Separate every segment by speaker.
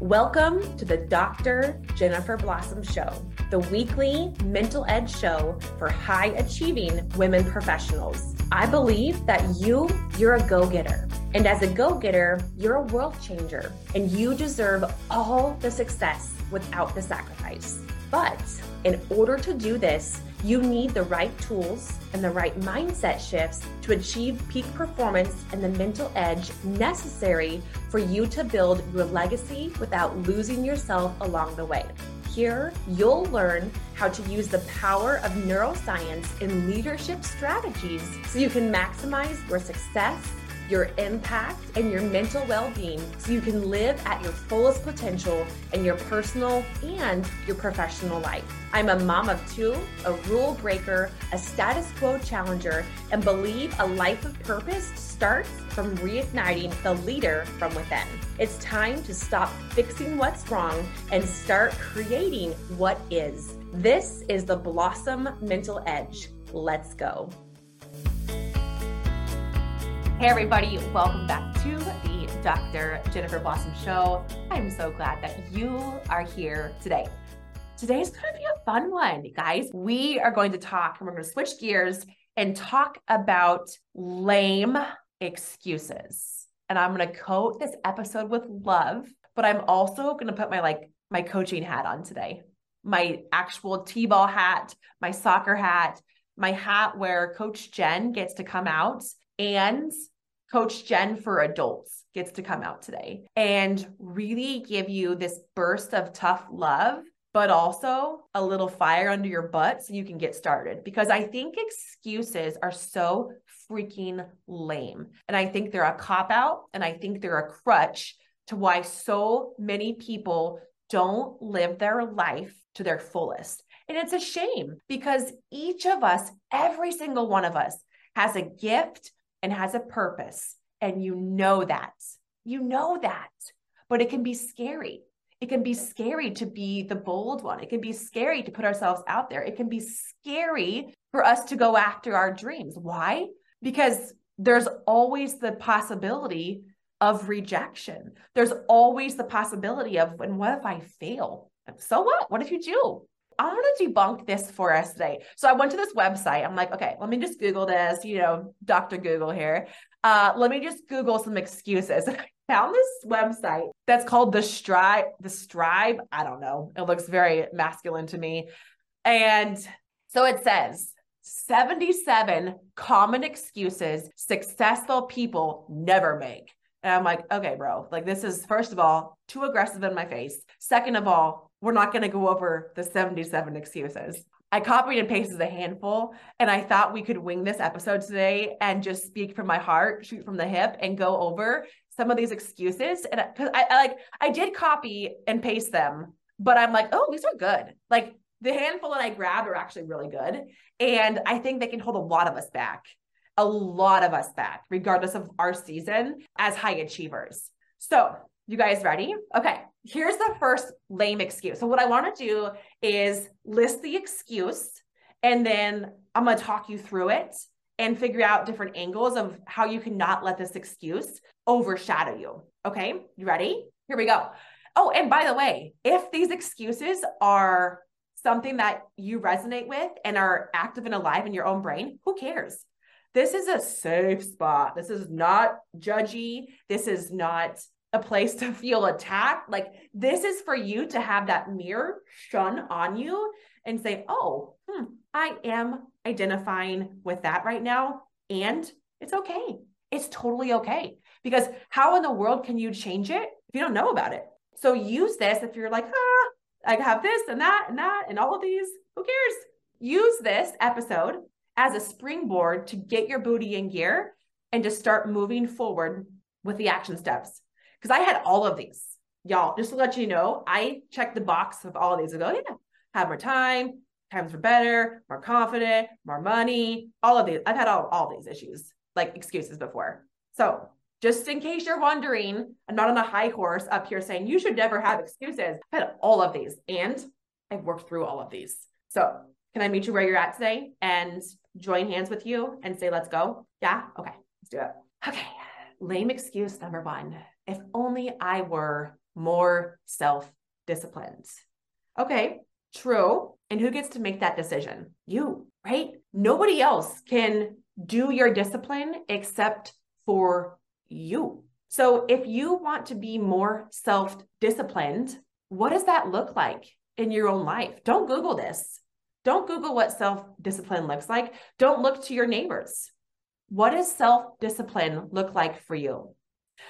Speaker 1: Welcome to the Dr. Jennifer Blossom Show, the weekly mental edge show for high achieving women professionals. I believe that you, you're a go getter. And as a go getter, you're a world changer and you deserve all the success without the sacrifice. But in order to do this, you need the right tools and the right mindset shifts to achieve peak performance and the mental edge necessary for you to build your legacy without losing yourself along the way. Here, you'll learn how to use the power of neuroscience in leadership strategies so you can maximize your success your impact, and your mental well being so you can live at your fullest potential in your personal and your professional life. I'm a mom of two, a rule breaker, a status quo challenger, and believe a life of purpose starts from reigniting the leader from within. It's time to stop fixing what's wrong and start creating what is. This is the Blossom Mental Edge. Let's go. Hey, everybody, welcome back to the Dr. Jennifer Blossom Show. I'm so glad that you are here today. Today's going to be a fun one, guys. We are going to talk and we're going to switch gears and talk about lame excuses. And I'm going to coat this episode with love, but I'm also going to put my like my coaching hat on today. My actual T-ball hat, my soccer hat, my hat where coach Jen gets to come out and Coach Jen for adults gets to come out today and really give you this burst of tough love, but also a little fire under your butt so you can get started. Because I think excuses are so freaking lame. And I think they're a cop out and I think they're a crutch to why so many people don't live their life to their fullest. And it's a shame because each of us, every single one of us, has a gift and has a purpose. And you know that. You know that. But it can be scary. It can be scary to be the bold one. It can be scary to put ourselves out there. It can be scary for us to go after our dreams. Why? Because there's always the possibility of rejection. There's always the possibility of, and what if I fail? So what? What if you do? I want to debunk this for us today. So I went to this website. I'm like, okay, let me just Google this, you know, Dr. Google here. Uh, let me just Google some excuses. I found this website that's called the Strive, the Strive. I don't know. It looks very masculine to me. And so it says 77 common excuses successful people never make. And I'm like, okay, bro, like this is, first of all, too aggressive in my face. Second of all, we're not going to go over the 77 excuses. I copied and pasted a handful, and I thought we could wing this episode today and just speak from my heart, shoot from the hip, and go over some of these excuses. And because I, I like, I did copy and paste them, but I'm like, oh, these are good. Like the handful that I grabbed are actually really good, and I think they can hold a lot of us back, a lot of us back, regardless of our season as high achievers. So, you guys ready? Okay here's the first lame excuse. So, what I want to do is list the excuse, and then I'm going to talk you through it and figure out different angles of how you cannot let this excuse overshadow you. Okay, you ready? Here we go. Oh, and by the way, if these excuses are something that you resonate with and are active and alive in your own brain, who cares? This is a safe spot. This is not judgy. This is not a place to feel attacked. Like this is for you to have that mirror shone on you and say, oh, hmm, I am identifying with that right now. And it's okay. It's totally okay. Because how in the world can you change it if you don't know about it? So use this if you're like, ah, I have this and that and that and all of these. Who cares? Use this episode as a springboard to get your booty in gear and to start moving forward with the action steps because I had all of these. Y'all, just to let you know, I checked the box of all of these. I go, yeah, have more time, times were better, more confident, more money, all of these. I've had all, all these issues, like excuses before. So just in case you're wondering, I'm not on a high horse up here saying you should never have excuses. I've had all of these and I've worked through all of these. So can I meet you where you're at today and join hands with you and say, let's go? Yeah? Okay, let's do it. Okay. Lame excuse number one if only I were more self disciplined. Okay, true. And who gets to make that decision? You, right? Nobody else can do your discipline except for you. So if you want to be more self disciplined, what does that look like in your own life? Don't Google this. Don't Google what self discipline looks like. Don't look to your neighbors. What does self discipline look like for you?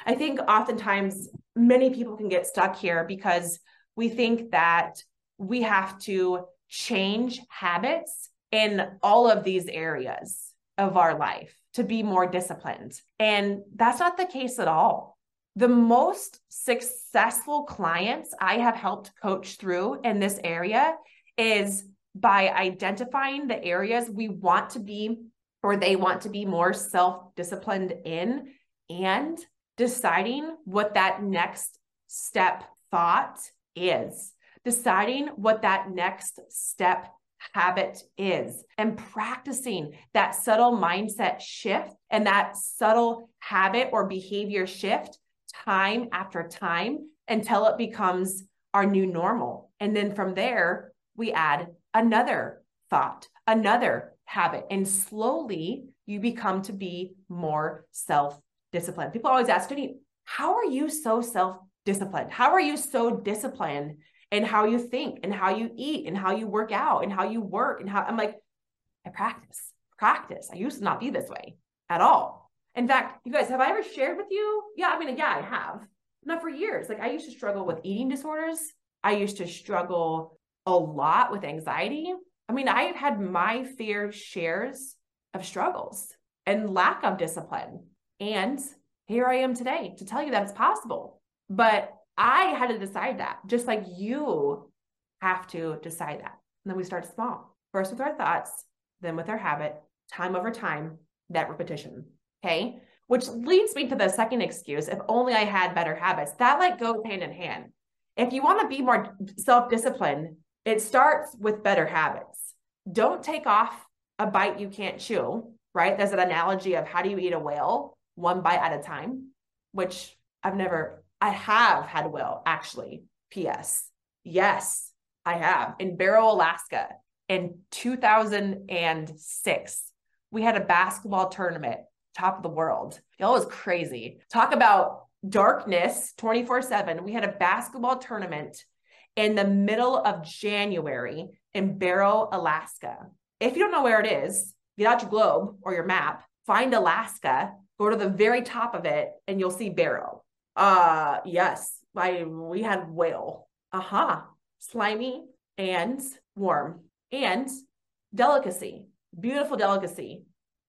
Speaker 1: I think oftentimes many people can get stuck here because we think that we have to change habits in all of these areas of our life to be more disciplined. And that's not the case at all. The most successful clients I have helped coach through in this area is by identifying the areas we want to be or they want to be more self disciplined in and deciding what that next step thought is, deciding what that next step habit is, and practicing that subtle mindset shift and that subtle habit or behavior shift time after time until it becomes our new normal. And then from there, we add another thought, another habit, and slowly you become to be more self disciplined. People always ask, Jenny, how are you so self disciplined? How are you so disciplined in how you think and how you eat and how you work out and how you work and how I'm like, I practice, practice. I used to not be this way at all. In fact, you guys, have I ever shared with you? Yeah, I mean, yeah, I have. Not for years. Like I used to struggle with eating disorders. I used to struggle a lot with anxiety. I mean, I had my fair shares of struggles and lack of discipline. And here I am today to tell you that it's possible. But I had to decide that, just like you have to decide that. And then we start small, first with our thoughts, then with our habit, time over time, that repetition. Okay. Which leads me to the second excuse if only I had better habits. That like goes hand in hand. If you want to be more self disciplined, it starts with better habits. Don't take off a bite you can't chew, right? There's an analogy of how do you eat a whale? One bite at a time, which I've never, I have had whale actually. P.S. Yes, I have in Barrow, Alaska in 2006. We had a basketball tournament, top of the world. It was crazy. Talk about darkness 24 7. We had a basketball tournament in the middle of January in Barrow, Alaska. If you don't know where it is, get out your globe or your map, find Alaska, Go to the very top of it and you'll see Barrow. Uh yes, I we had whale. Uh-huh. Slimy and warm and delicacy. Beautiful delicacy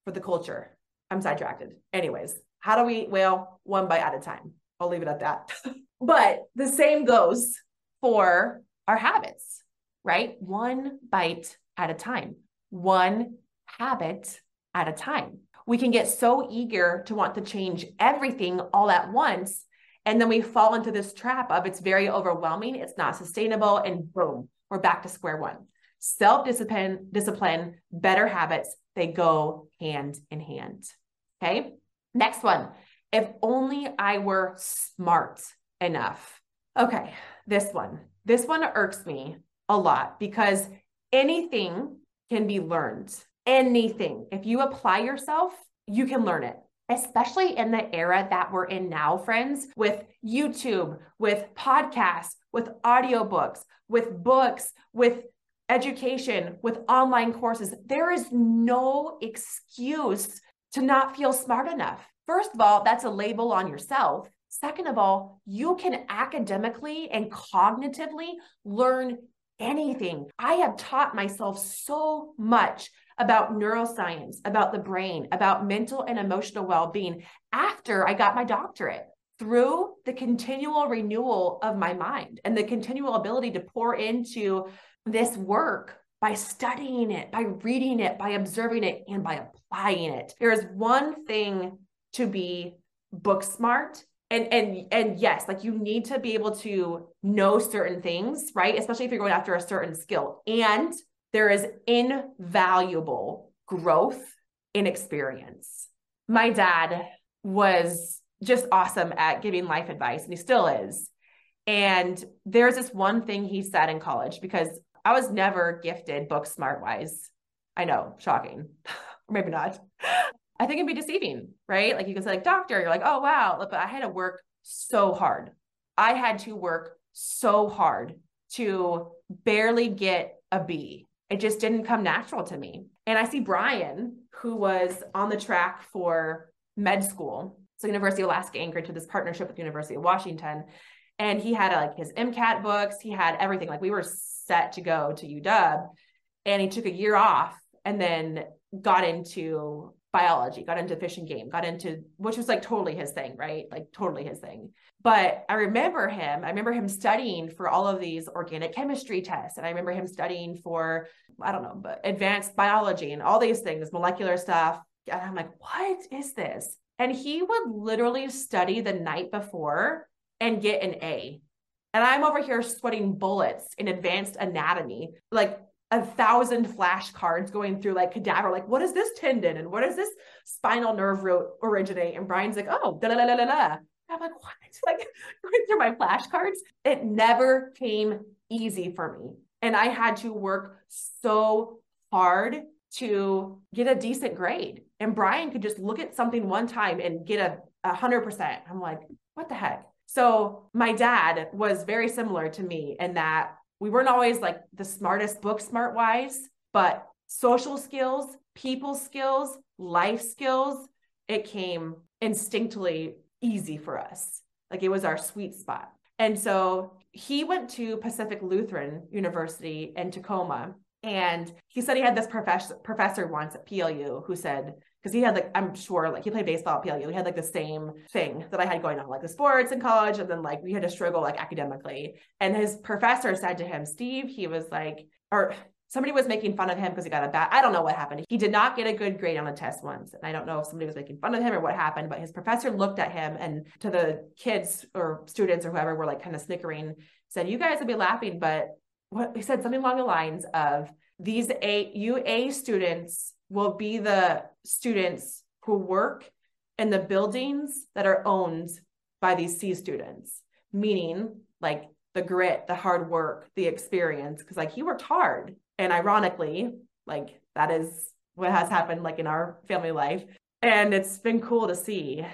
Speaker 1: for the culture. I'm sidetracked. Anyways, how do we eat whale? One bite at a time. I'll leave it at that. but the same goes for our habits, right? One bite at a time, one habit at a time we can get so eager to want to change everything all at once. And then we fall into this trap of it's very overwhelming, it's not sustainable, and boom, we're back to square one. Self discipline, discipline, better habits, they go hand in hand. Okay. Next one. If only I were smart enough. Okay. This one. This one irks me a lot because anything can be learned anything. If you apply yourself, you can learn it especially in the era that we're in now, friends, with YouTube, with podcasts, with audiobooks, with books, with education, with online courses. There is no excuse to not feel smart enough. First of all, that's a label on yourself. Second of all, you can academically and cognitively learn anything. I have taught myself so much about neuroscience, about the brain, about mental and emotional well being after I got my doctorate through the continual renewal of my mind and the continual ability to pour into this work by studying it, by reading it, by observing it, and by applying it. There is one thing to be book smart. And and and yes, like you need to be able to know certain things, right? Especially if you're going after a certain skill. And there is invaluable growth in experience. My dad was just awesome at giving life advice, and he still is. And there's this one thing he said in college because I was never gifted book smart wise. I know, shocking. or maybe not. I think it'd be deceiving, right? Like you can say, like, doctor, you're like, oh wow, but I had to work so hard. I had to work so hard to barely get a B. It just didn't come natural to me. And I see Brian, who was on the track for med school. So University of Alaska Anchorage to this partnership with University of Washington. And he had like his MCAT books, he had everything. Like we were set to go to UW. And he took a year off and then got into biology, got into fish and game, got into which was like totally his thing, right? Like totally his thing. But I remember him, I remember him studying for all of these organic chemistry tests. And I remember him studying for, I don't know, but advanced biology and all these things, molecular stuff. And I'm like, what is this? And he would literally study the night before and get an A. And I'm over here sweating bullets in advanced anatomy, like a thousand flashcards going through like cadaver, like, what is this tendon and what is this spinal nerve root originate? And Brian's like, oh, da la la la la. I'm like, what? Like going through my flashcards. It never came easy for me. And I had to work so hard to get a decent grade. And Brian could just look at something one time and get a hundred percent. I'm like, what the heck? So my dad was very similar to me in that we weren't always like the smartest book smart wise, but social skills, people skills, life skills, it came instinctively easy for us. Like it was our sweet spot. And so he went to Pacific Lutheran University in Tacoma. And he said he had this professor professor once at PLU who said, because he had like, I'm sure like he played baseball at PLU. He had like the same thing that I had going on, like the sports in college. And then like we had to struggle like academically. And his professor said to him, Steve, he was like, or somebody was making fun of him because he got a bad i don't know what happened he did not get a good grade on a test once and i don't know if somebody was making fun of him or what happened but his professor looked at him and to the kids or students or whoever were like kind of snickering said you guys would be laughing but what he said something along the lines of these a you a students will be the students who work in the buildings that are owned by these c students meaning like the grit the hard work the experience because like he worked hard and ironically, like that is what has happened like in our family life. And it's been cool to see.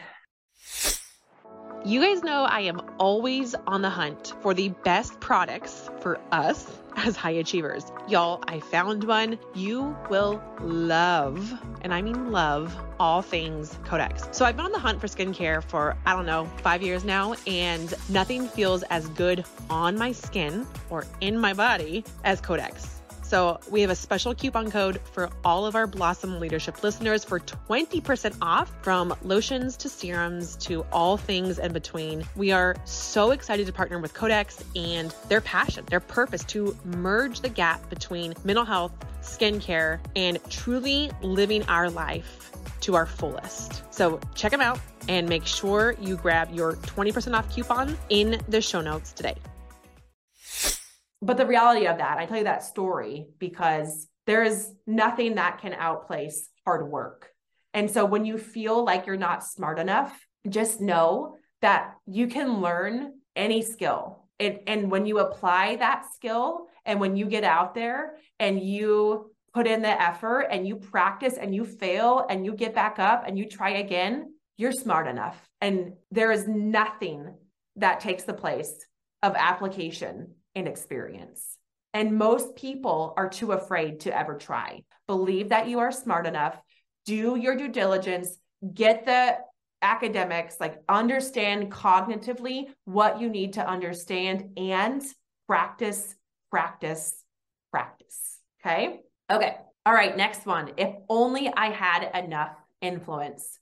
Speaker 2: You guys know I am always on the hunt for the best products for us as high achievers. Y'all, I found one you will love, and I mean love, all things Codex. So I've been on the hunt for skincare for, I don't know, five years now, and nothing feels as good on my skin or in my body as Codex. So we have a special coupon code for all of our Blossom Leadership listeners for 20% off from lotions to serums to all things in between. We are so excited to partner with Codex and their passion, their purpose to merge the gap between mental health, skincare, and truly living our life to our fullest. So check them out and make sure you grab your 20% off coupon in the show notes today
Speaker 1: but the reality of that, I tell you that story because there is nothing that can outplace hard work. And so when you feel like you're not smart enough, just know that you can learn any skill. And, and when you apply that skill and when you get out there and you put in the effort and you practice and you fail and you get back up and you try again, you're smart enough. And there is nothing that takes the place of application and experience. And most people are too afraid to ever try. Believe that you are smart enough, do your due diligence, get the academics, like understand cognitively what you need to understand and practice, practice, practice. Okay. Okay. All right. Next one. If only I had enough influence.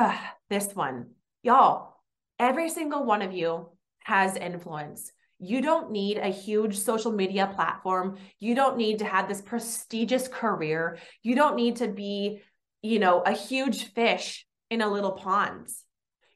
Speaker 1: this one, y'all, every single one of you has influence. You don't need a huge social media platform. You don't need to have this prestigious career. You don't need to be, you know, a huge fish in a little pond.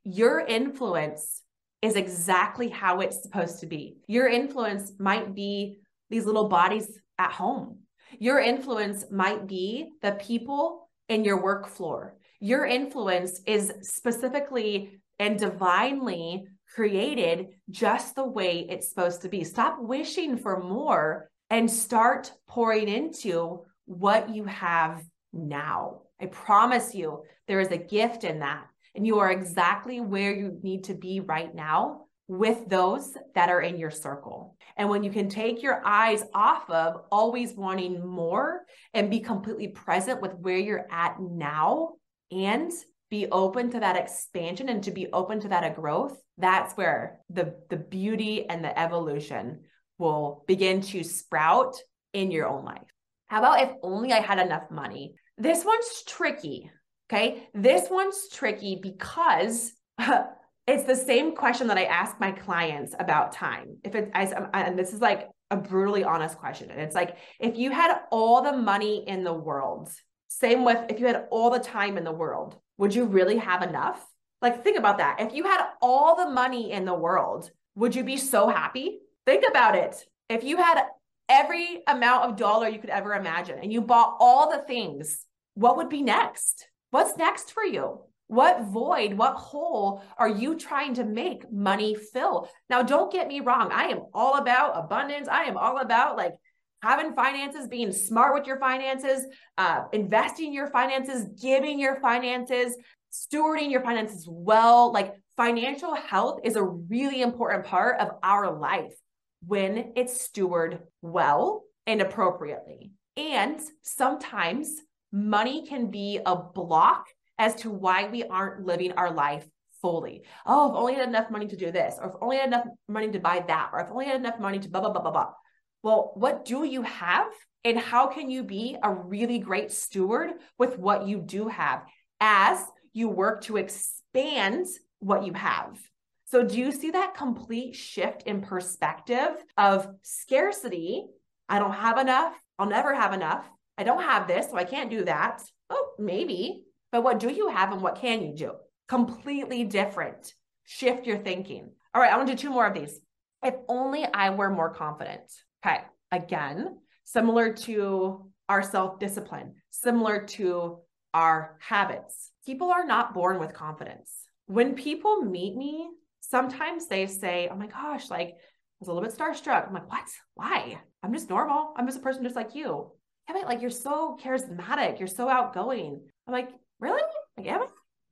Speaker 1: Your influence is exactly how it's supposed to be. Your influence might be these little bodies at home. Your influence might be the people in your work floor. Your influence is specifically and divinely created just the way it's supposed to be. Stop wishing for more and start pouring into what you have now. I promise you, there is a gift in that. And you are exactly where you need to be right now with those that are in your circle. And when you can take your eyes off of always wanting more and be completely present with where you're at now and be open to that expansion and to be open to that growth, that's where the, the beauty and the evolution will begin to sprout in your own life. How about if only I had enough money? This one's tricky. Okay. This one's tricky because it's the same question that I ask my clients about time. If it's, and this is like a brutally honest question. And it's like, if you had all the money in the world, same with if you had all the time in the world, would you really have enough? Like, think about that. If you had all the money in the world, would you be so happy? Think about it. If you had every amount of dollar you could ever imagine and you bought all the things, what would be next? What's next for you? What void, what hole are you trying to make money fill? Now, don't get me wrong. I am all about abundance. I am all about like having finances, being smart with your finances, uh, investing your finances, giving your finances, stewarding your finances well. Like financial health is a really important part of our life when it's stewarded well and appropriately. And sometimes money can be a block as to why we aren't living our life fully. Oh, if only I had enough money to do this, or if only I had enough money to buy that, or if only I had enough money to blah, blah, blah, blah, blah. Well, what do you have? And how can you be a really great steward with what you do have as you work to expand what you have? So, do you see that complete shift in perspective of scarcity? I don't have enough. I'll never have enough. I don't have this, so I can't do that. Oh, maybe. But what do you have and what can you do? Completely different. Shift your thinking. All right, I want to do two more of these. If only I were more confident. Okay, again, similar to our self discipline, similar to our habits. People are not born with confidence. When people meet me, sometimes they say, Oh my gosh, like I was a little bit starstruck. I'm like, What? Why? I'm just normal. I'm just a person just like you. Yeah, like you're so charismatic. You're so outgoing. I'm like, Really? Like, am I?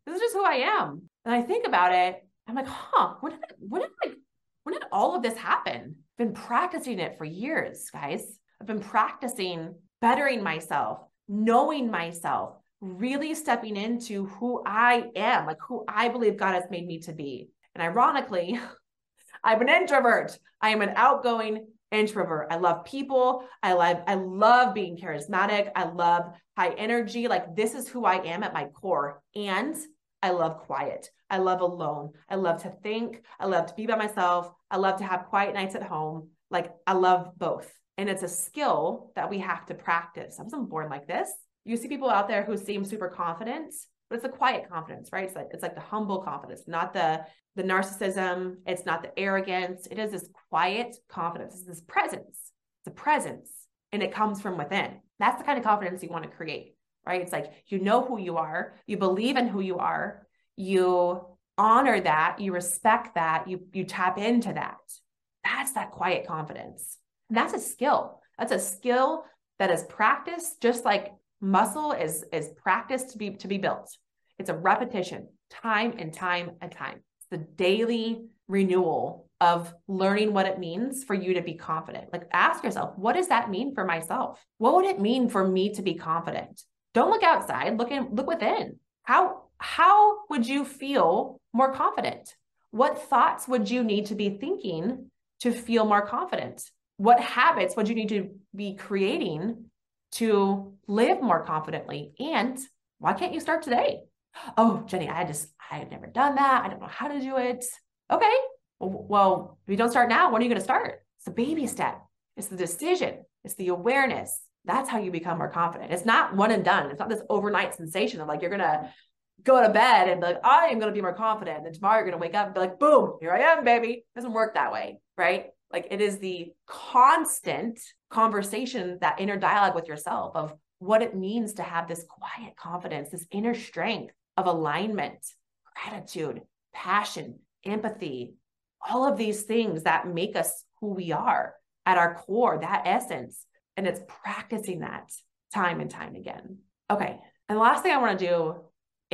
Speaker 1: This is just who I am. And I think about it. I'm like, huh, when did, when did, like, when did all of this happen? Been practicing it for years, guys. I've been practicing bettering myself, knowing myself, really stepping into who I am, like who I believe God has made me to be. And ironically, I'm an introvert. I am an outgoing introvert. I love people. I love I love being charismatic. I love high energy. Like this is who I am at my core. And I love quiet. I love alone. I love to think. I love to be by myself. I love to have quiet nights at home. Like I love both. And it's a skill that we have to practice. I wasn't born like this. You see people out there who seem super confident, but it's a quiet confidence, right? It's like it's like the humble confidence, not the the narcissism. It's not the arrogance. It is this quiet confidence. It's this presence. It's a presence, and it comes from within. That's the kind of confidence you want to create, right? It's like you know who you are, you believe in who you are, you honor that, you respect that, you you tap into that. That's that quiet confidence. And that's a skill. That's a skill that is practiced just like muscle is is practiced to be to be built. It's a repetition, time and time and time. It's the daily renewal of learning what it means for you to be confident. Like ask yourself, what does that mean for myself? What would it mean for me to be confident? Don't look outside, look in look within. How how would you feel more confident? What thoughts would you need to be thinking to feel more confident? What habits would you need to be creating to live more confidently? And why can't you start today? Oh, Jenny, I just, I have never done that. I don't know how to do it. Okay. Well, if you don't start now, when are you going to start? It's the baby step. It's the decision. It's the awareness. That's how you become more confident. It's not one and done. It's not this overnight sensation of like, you're going to go to bed and be like, I am going to be more confident. And tomorrow you're going to wake up and be like, boom, here I am, baby. It doesn't work that way. Right. Like it is the constant conversation, that inner dialogue with yourself of what it means to have this quiet confidence, this inner strength of alignment, gratitude, passion, empathy, all of these things that make us who we are at our core, that essence. And it's practicing that time and time again. Okay. And the last thing I want to do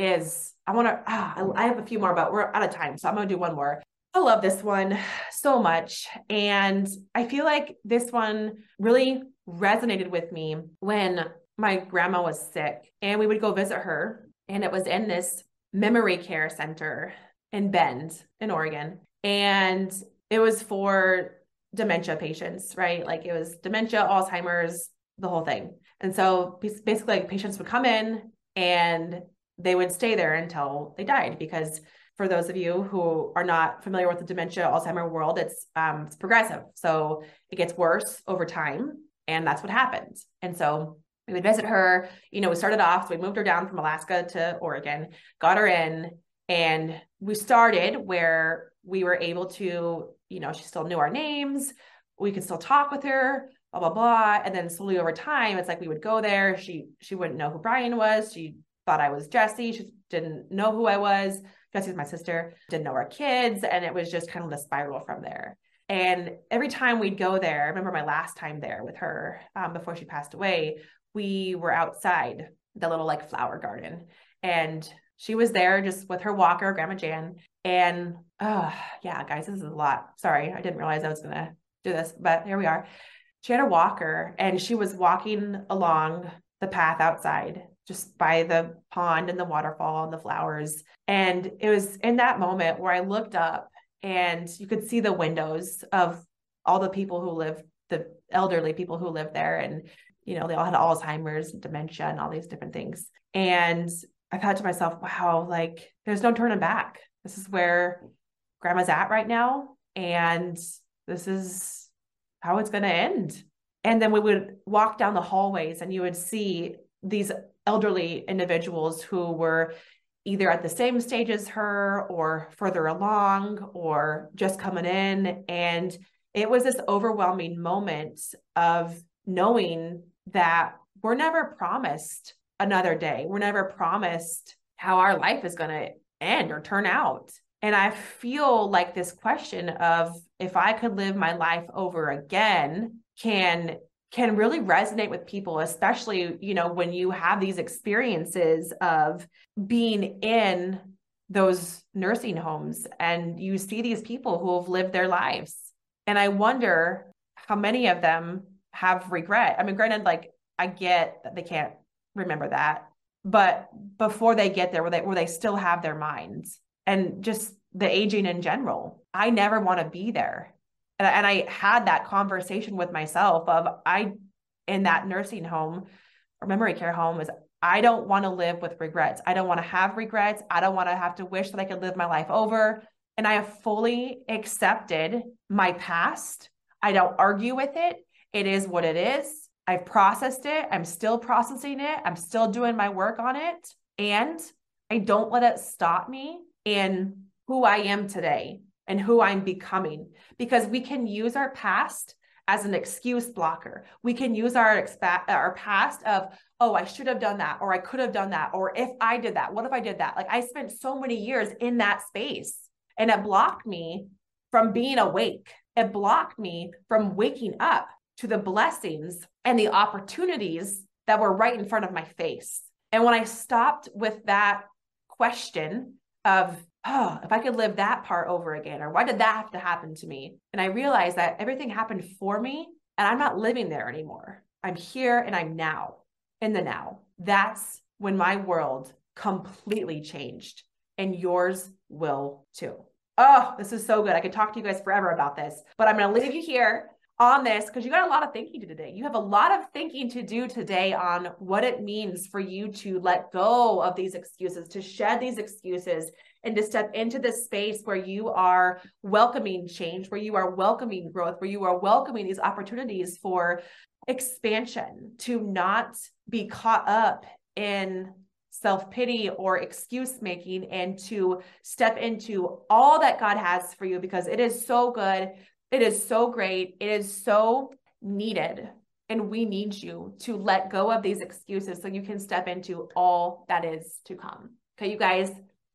Speaker 1: is I want to, ah, I have a few more, but we're out of time. So I'm going to do one more. I love this one so much. And I feel like this one really resonated with me when my grandma was sick and we would go visit her. And it was in this memory care center in Bend, in Oregon. And it was for dementia patients, right? Like it was dementia, Alzheimer's, the whole thing. And so basically, like patients would come in and they would stay there until they died because for those of you who are not familiar with the dementia Alzheimer world, it's um, it's progressive. So it gets worse over time, and that's what happens. And so we would visit her. You know, we started off, so we moved her down from Alaska to Oregon, got her in, and we started where we were able to, you know, she still knew our names. We could still talk with her, blah blah blah. And then slowly over time, it's like we would go there. She she wouldn't know who Brian was. She thought I was Jesse. She didn't know who I was. Jesse's my sister, didn't know our kids. And it was just kind of the spiral from there. And every time we'd go there, I remember my last time there with her um, before she passed away, we were outside the little like flower garden. And she was there just with her walker, Grandma Jan. And yeah, guys, this is a lot. Sorry, I didn't realize I was going to do this, but here we are. She had a walker and she was walking along the path outside just by the pond and the waterfall and the flowers. And it was in that moment where I looked up and you could see the windows of all the people who live, the elderly people who live there. And, you know, they all had Alzheimer's, and dementia, and all these different things. And I thought to myself, wow, like there's no turning back. This is where grandma's at right now. And this is how it's going to end. And then we would walk down the hallways and you would see these elderly individuals who were either at the same stage as her or further along or just coming in. And it was this overwhelming moment of knowing that we're never promised another day. We're never promised how our life is going to end or turn out. And I feel like this question of if I could live my life over again, can can really resonate with people especially you know when you have these experiences of being in those nursing homes and you see these people who have lived their lives. And i wonder how many of them have regret. I mean granted like i get that they can't remember that but before they get there where they where they still have their minds? And just the aging in general. I never want to be there and, and I had that conversation with myself of I in that nursing home or memory care home is I don't want to live with regrets. I don't want to have regrets. I don't want to have to wish that I could live my life over. And I have fully accepted my past. I don't argue with it. It is what it is. I've processed it. I'm still processing it. I'm still doing my work on it. And I don't let it stop me in who I am today and who I'm becoming because we can use our past as an excuse blocker. We can use our expa- our past of oh I should have done that or I could have done that or if I did that what if I did that like I spent so many years in that space and it blocked me from being awake. It blocked me from waking up to the blessings and the opportunities that were right in front of my face. And when I stopped with that question of oh, if I could live that part over again, or why did that have to happen to me? And I realized that everything happened for me and I'm not living there anymore. I'm here and I'm now in the now. That's when my world completely changed and yours will too. Oh, this is so good. I could talk to you guys forever about this, but I'm going to leave you here on this because you got a lot of thinking to today. You have a lot of thinking to do today on what it means for you to let go of these excuses, to shed these excuses, and to step into this space where you are welcoming change, where you are welcoming growth, where you are welcoming these opportunities for expansion, to not be caught up in self pity or excuse making and to step into all that God has for you because it is so good. It is so great. It is so needed. And we need you to let go of these excuses so you can step into all that is to come. Okay, you guys,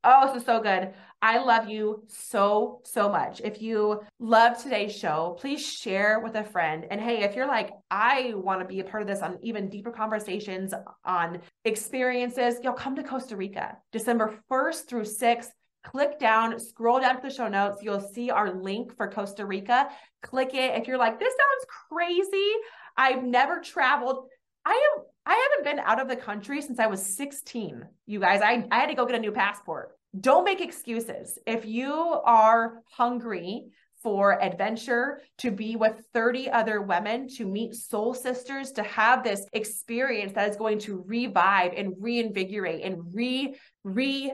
Speaker 1: Oh, this is so good. I love you so, so much. If you love today's show, please share with a friend. And hey, if you're like, I want to be a part of this on even deeper conversations on experiences, you'll come to Costa Rica December 1st through 6th. Click down, scroll down to the show notes. You'll see our link for Costa Rica. Click it. If you're like, this sounds crazy, I've never traveled. I am I haven't been out of the country since I was 16. You guys, I, I had to go get a new passport. Don't make excuses. If you are hungry for adventure, to be with 30 other women, to meet soul sisters, to have this experience that is going to revive and reinvigorate and re re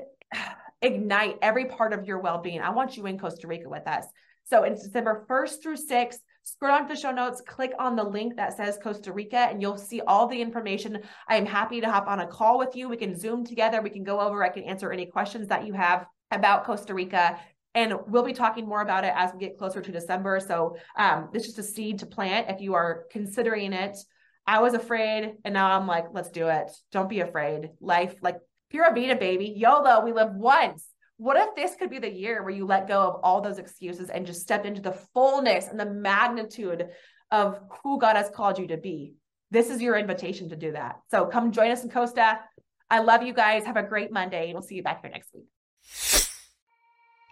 Speaker 1: ignite every part of your well-being. I want you in Costa Rica with us. So it's December 1st through 6th. Scroll down to the show notes, click on the link that says Costa Rica, and you'll see all the information. I am happy to hop on a call with you. We can Zoom together. We can go over. I can answer any questions that you have about Costa Rica. And we'll be talking more about it as we get closer to December. So um, it's just a seed to plant if you are considering it. I was afraid, and now I'm like, let's do it. Don't be afraid. Life, like Pura Vida, baby. YOLO, we live once. What if this could be the year where you let go of all those excuses and just step into the fullness and the magnitude of who God has called you to be? This is your invitation to do that. So come join us in Costa. I love you guys. Have a great Monday. and We'll see you back here next week.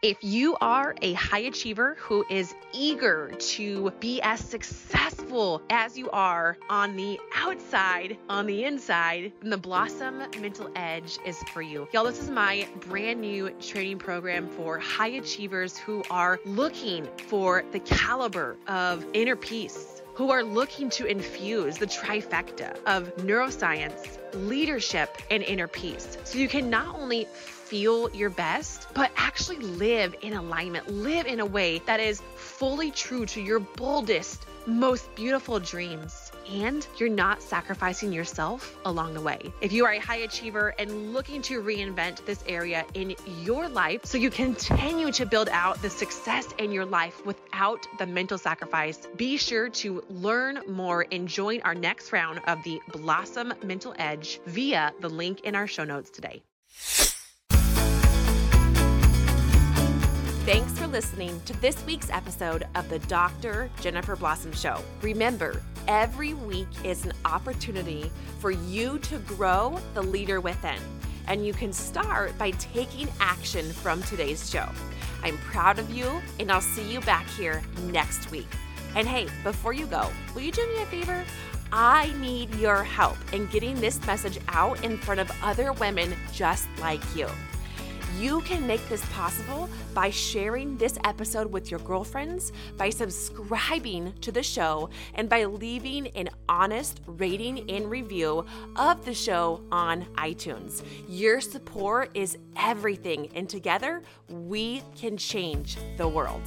Speaker 2: If you are a high achiever who is eager to be as successful as you are on the outside, on the inside, then the Blossom Mental Edge is for you. Y'all, this is my brand new training program for high achievers who are looking for the caliber of inner peace who are looking to infuse the trifecta of neuroscience, leadership, and inner peace. So you can not only feel your best, but actually live in alignment, live in a way that is fully true to your boldest, most beautiful dreams. And you're not sacrificing yourself along the way. If you are a high achiever and looking to reinvent this area in your life so you continue to build out the success in your life without the mental sacrifice, be sure to learn more and join our next round of the Blossom Mental Edge via the link in our show notes today.
Speaker 1: Thanks for listening to this week's episode of the Dr. Jennifer Blossom Show. Remember, every week is an opportunity for you to grow the leader within, and you can start by taking action from today's show. I'm proud of you, and I'll see you back here next week. And hey, before you go, will you do me a favor? I need your help in getting this message out in front of other women just like you. You can make this possible by sharing this episode with your girlfriends, by subscribing to the show, and by leaving an honest rating and review of the show on iTunes. Your support is everything, and together we can change the world.